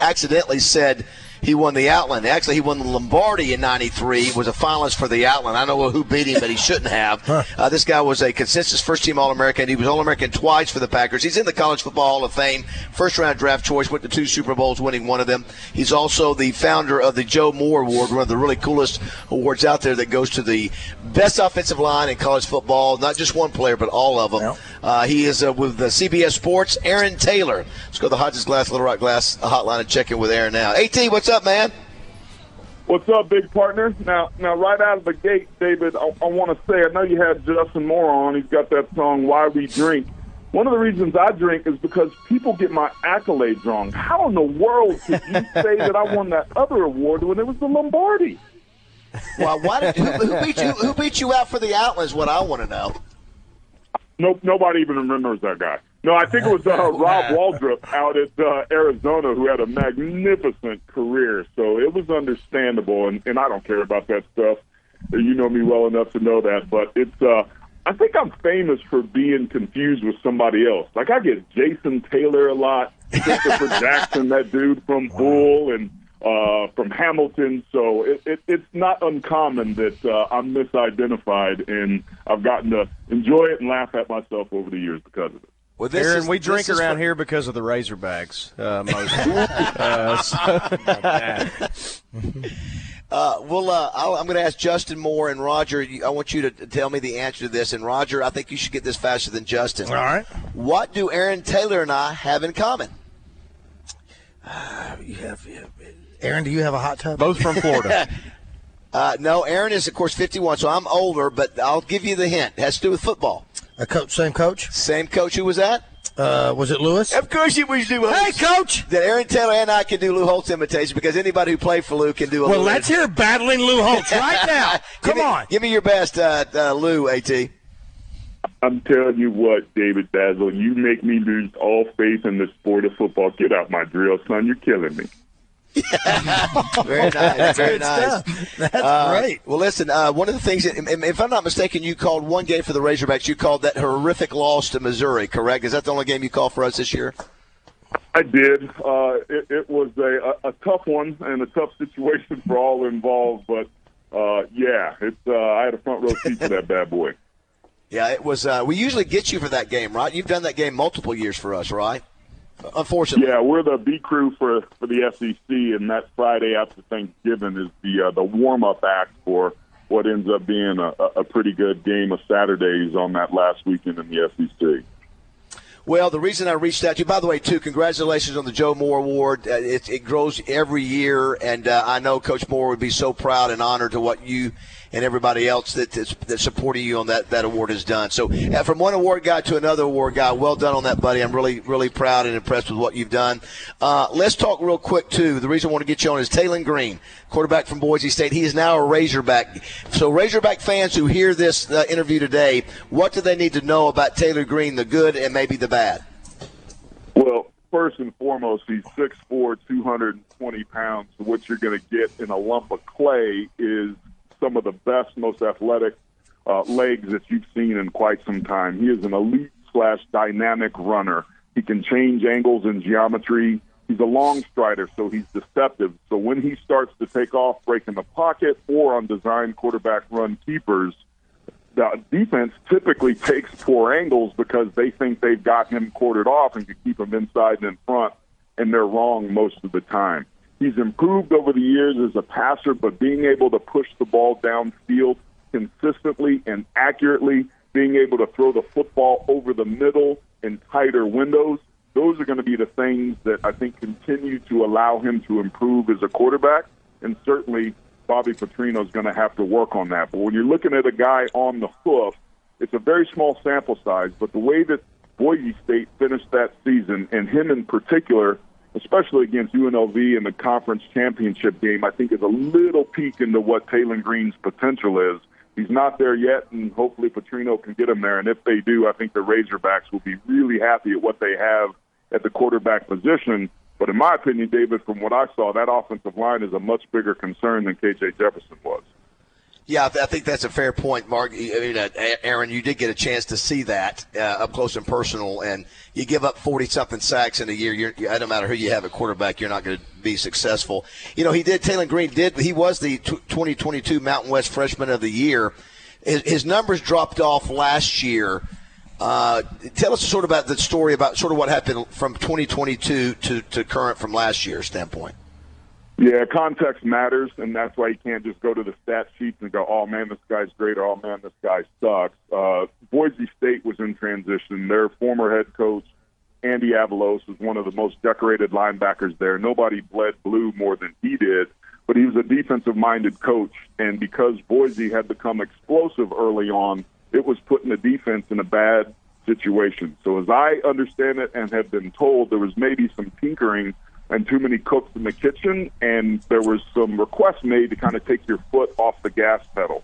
Accidentally said he won the Outland. Actually, he won the Lombardi in '93. Was a finalist for the Outland. I don't know who beat him, but he shouldn't have. Uh, this guy was a consensus first-team All-American. He was All-American twice for the Packers. He's in the College Football Hall of Fame. First-round draft choice. Went to two Super Bowls, winning one of them. He's also the founder of the Joe Moore Award, one of the really coolest awards out there that goes to the best offensive line in college football. Not just one player, but all of them. Uh, he is uh, with the CBS Sports. Aaron Taylor. Let's go to the Hodges Glass Little Rock Glass hotline and check in with Aaron now. At, what's up, man? What's up, big partner? Now, now, right out of the gate, David, I, I want to say I know you had Justin Moore on. He's got that song "Why We Drink." One of the reasons I drink is because people get my accolades wrong. How in the world could you say that I won that other award when it was the Lombardi? Well, why did, who, who beat you? Who beat you out for the Outland? Is what I want to know. Nope, nobody even remembers that guy. No, I think it was uh, Rob Waldrop out at uh, Arizona who had a magnificent career. So it was understandable, and, and I don't care about that stuff. You know me well enough to know that. But it's, uh, I think I'm famous for being confused with somebody else. Like I get Jason Taylor a lot, Christopher Jackson, that dude from Bull, and uh, from Hamilton. So it, it, it's not uncommon that uh, I'm misidentified, and I've gotten to enjoy it and laugh at myself over the years because of it. Well, Aaron, is- we drink is around for- here because of the Razorbacks. Uh, most. uh, so- Uh, well, uh, I'll, I'm going to ask Justin Moore and Roger. I want you to tell me the answer to this. And Roger, I think you should get this faster than Justin. All right. What do Aaron Taylor and I have in common? You have, you have- Aaron, do you have a hot tub? both from Florida. Uh, no, Aaron is of course 51, so I'm older. But I'll give you the hint. It has to do with football. A coach, same coach. Same coach who was that? Uh, was it Lewis? Of course it was Lou Holtz. Hey, coach. That Aaron Taylor and I can do Lou Holtz imitation because anybody who played for Lou can do a Well, Lou let's hear battling Lou Holtz right now. Give Come me- on. Give me your best, uh, uh, Lou, AT. I'm telling you what, David Bazzel, you make me lose all faith in the sport of football. Get out my drill, son. You're killing me. Very nice. Very nice. That's Uh, great. Well, listen. Uh, one of the things, that, if if I'm not mistaken, you called one game for the Razorbacks. You called that horrific loss to Missouri. Correct? Is that the only game you called for us this year? I did. Uh, it, it was a, a, a tough one and a tough situation for all involved, but uh, yeah, it's. Uh, I had a front row seat to that bad boy. Yeah, it was. Uh, we usually get you for that game, right? You've done that game multiple years for us, right? Unfortunately. Yeah, we're the B crew for for the SEC, and that Friday after Thanksgiving is the uh, the warm up act for what ends up being a, a pretty good game of Saturdays on that last weekend in the SEC. Well, the reason I reached out to you, by the way, too, congratulations on the Joe Moore Award. Uh, it, it grows every year, and uh, I know Coach Moore would be so proud and honored to what you and everybody else that that's, that supported you on that, that award has done. So, uh, from one award guy to another award guy, well done on that, buddy. I'm really, really proud and impressed with what you've done. Uh, let's talk real quick, too. The reason I want to get you on is Taylen Green, quarterback from Boise State. He is now a Razorback. So, Razorback fans who hear this uh, interview today, what do they need to know about Taylen Green, the good and maybe the bad? Well, first and foremost, he's 6'4", 220 pounds. What you're going to get in a lump of clay is some of the best, most athletic uh, legs that you've seen in quite some time. He is an elite slash dynamic runner. He can change angles and geometry. He's a long strider, so he's deceptive. So when he starts to take off, breaking the pocket, or on design quarterback run keepers, the defense typically takes poor angles because they think they've got him quartered off and can keep him inside and in front, and they're wrong most of the time. He's improved over the years as a passer, but being able to push the ball downfield consistently and accurately, being able to throw the football over the middle in tighter windows, those are going to be the things that I think continue to allow him to improve as a quarterback. And certainly, Bobby Petrino is going to have to work on that. But when you're looking at a guy on the hoof, it's a very small sample size. But the way that Boise State finished that season, and him in particular, especially against UNLV in the conference championship game, I think is a little peek into what Taylen Green's potential is. He's not there yet, and hopefully Petrino can get him there. And if they do, I think the Razorbacks will be really happy at what they have at the quarterback position. But in my opinion, David, from what I saw, that offensive line is a much bigger concern than KJ Jefferson was. Yeah, I, th- I think that's a fair point, Mark. I mean, uh, Aaron, you did get a chance to see that uh, up close and personal, and you give up forty something sacks in a year. You're, you, don't matter who you have at quarterback, you're not going to be successful. You know, he did. Taylen Green did. He was the t- 2022 Mountain West Freshman of the Year. His, his numbers dropped off last year. Uh, tell us sort of about the story about sort of what happened from 2022 to, to current from last year's standpoint. Yeah, context matters, and that's why you can't just go to the stat sheets and go, "Oh man, this guy's great," or "Oh man, this guy sucks." Uh, Boise State was in transition. Their former head coach Andy Avalos was one of the most decorated linebackers there. Nobody bled blue more than he did, but he was a defensive-minded coach, and because Boise had become explosive early on, it was putting the defense in a bad situation. So, as I understand it and have been told, there was maybe some tinkering and too many cooks in the kitchen, and there was some requests made to kind of take your foot off the gas pedal.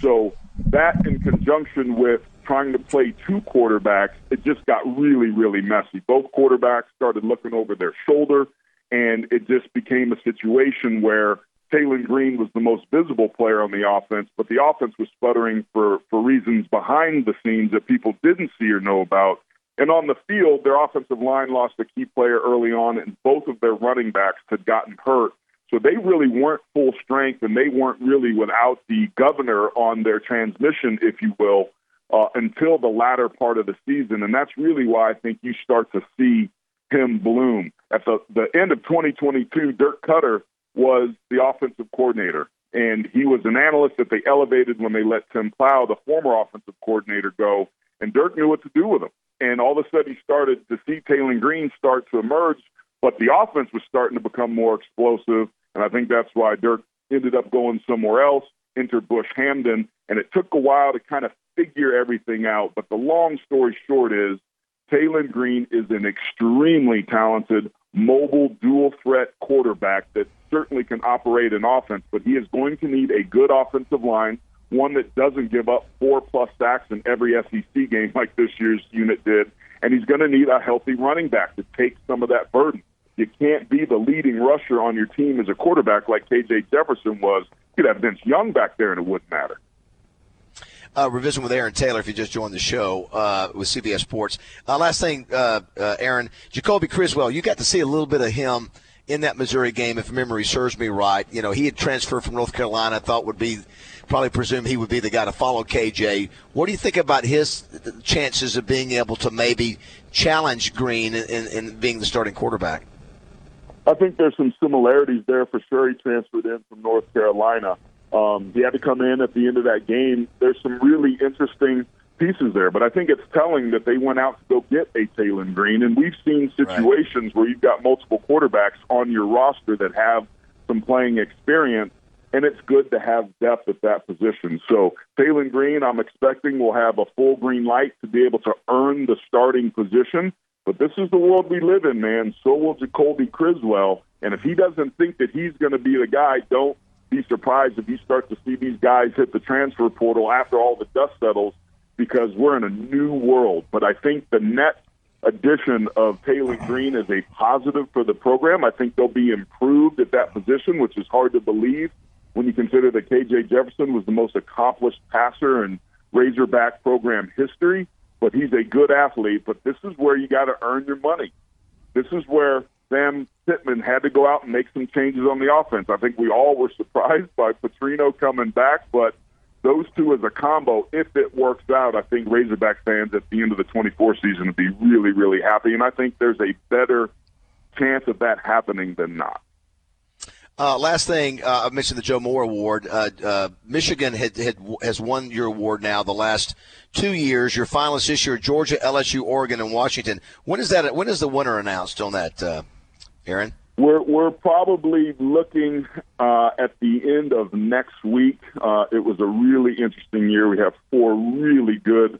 So that, in conjunction with trying to play two quarterbacks, it just got really, really messy. Both quarterbacks started looking over their shoulder, and it just became a situation where Taylen Green was the most visible player on the offense, but the offense was sputtering for, for reasons behind the scenes that people didn't see or know about. And on the field, their offensive line lost a key player early on, and both of their running backs had gotten hurt. So they really weren't full strength, and they weren't really without the governor on their transmission, if you will, uh, until the latter part of the season. And that's really why I think you start to see him bloom. At the, the end of 2022, Dirk Koetter was the offensive coordinator, and he was an analyst that they elevated when they let Tim Plough, the former offensive coordinator, go. And Dirk knew what to do with him and all of a sudden he started to see Taylen Green start to emerge, but the offense was starting to become more explosive, and I think that's why Dirk ended up going somewhere else, entered Bush Hamdan. and it took a while to kind of figure everything out. But the long story short is Taylen Green is an extremely talented, mobile, dual threat quarterback that certainly can operate an offense, but he is going to need a good offensive line one that doesn't give up four plus sacks in every SEC game like this year's unit did. And he's going to need a healthy running back to take some of that burden. You can't be the leading rusher on your team as a quarterback like KJ Jefferson was. You could have Vince Young back there and it wouldn't matter. Uh, revision with Aaron Taylor, if you just joined the show uh, with CBS Sports. Uh, last thing, uh, uh, Aaron, Jacoby Criswell, you got to see a little bit of him in that Missouri game, if memory serves me right. You know, he had transferred from North Carolina, thought would be probably presume he would be the guy to follow KJ. What do you think about his chances of being able to maybe challenge Green in, in being the starting quarterback? I think there's some similarities there for sure. He transferred in from North Carolina. Um, he had to come in at the end of that game. There's some really interesting pieces there, but I think it's telling that they went out to go get a Taylen Green, and we've seen situations right. where you've got multiple quarterbacks on your roster that have some playing experience, and it's good to have depth at that position. So Taylen Green, I'm expecting will have a full green light to be able to earn the starting position. But this is the world we live in, man. So will Jacoby Criswell. And if he doesn't think that he's going to be the guy, don't be surprised if you start to see these guys hit the transfer portal after all the dust settles because we're in a new world. But I think the net addition of Taylen Green is a positive for the program. I think they'll be improved at that position, which is hard to believe when you consider that KJ Jefferson was the most accomplished passer in Razorback program history. But he's a good athlete. But this is where you got to earn your money. This is where Sam Pittman had to go out and make some changes on the offense. I think we all were surprised by Petrino coming back, but those two as a combo, if it works out, I think Razorback fans at the end of the 24 season would be really, really happy. And I think there's a better chance of that happening than not. Uh, last thing, uh, I mentioned the Joe Moore Award. Uh, uh, Michigan had, had, has won your award now the last two years. Your finalists this year: Georgia, LSU, Oregon, and Washington. When is that? When is the winner announced on that, uh, Aaron? We're we're probably looking uh, at the end of next week. it was a really interesting year. We have four really good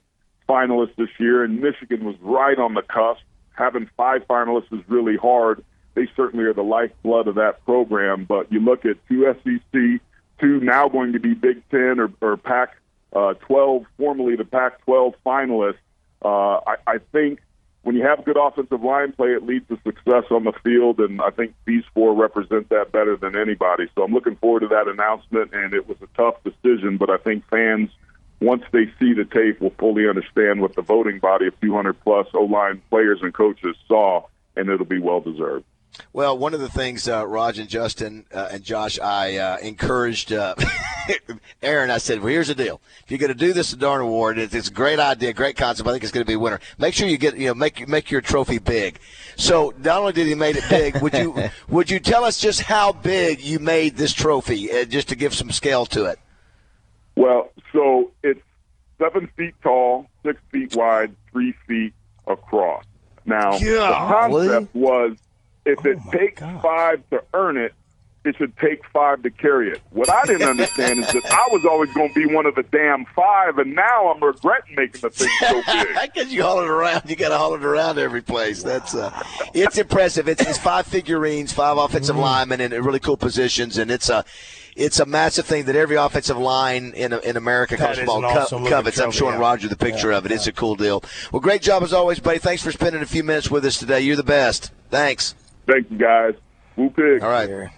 finalists this year, and Michigan was right on the cusp. Having five finalists is really hard they certainly are the lifeblood of that program. But you look at two SEC, two now going to be Big Ten or, or Pac uh, 12, formerly the Pac 12 finalists. Uh, I, I think when you have good offensive line play, it leads to success on the field, and I think these four represent that better than anybody. So I'm looking forward to that announcement, and it was a tough decision, but I think fans, once they see the tape, will fully understand what the voting body of 200 plus O line players and coaches saw, and it'll be well deserved. Well, one of the things, uh, Raj and Justin uh, and Josh, I uh, encouraged uh, Aaron. I said, "Well, here's the deal. If you're going to do this Darn Award, it's, it's a great idea, great concept. I think it's going to be a winner. Make sure you get, you know, make make your trophy big. So not only did he made it big, would you would you tell us just how big you made this trophy, uh, just to give some scale to it? Well, so it's seven feet tall, six feet wide, three feet across. Now, the Golly. concept was if it takes gosh. five to earn it, it should take five to carry it. What I didn't understand is that I was always going to be one of the damn five, and now I'm regretting making the thing so big. Because you haul it around, you got to haul it around every place. That's uh, it's impressive. It's, it's five figurines, five offensive linemen in really cool positions, and it's a it's a massive thing that every offensive line in in America That college is football co- awesome covets. I'm showing yeah. Roger the picture Yeah, of it. It's a cool deal. Well, great job as always, buddy. Thanks for spending a few minutes with us today. You're the best. Thanks. Thank you, guys. Woo pig. All right.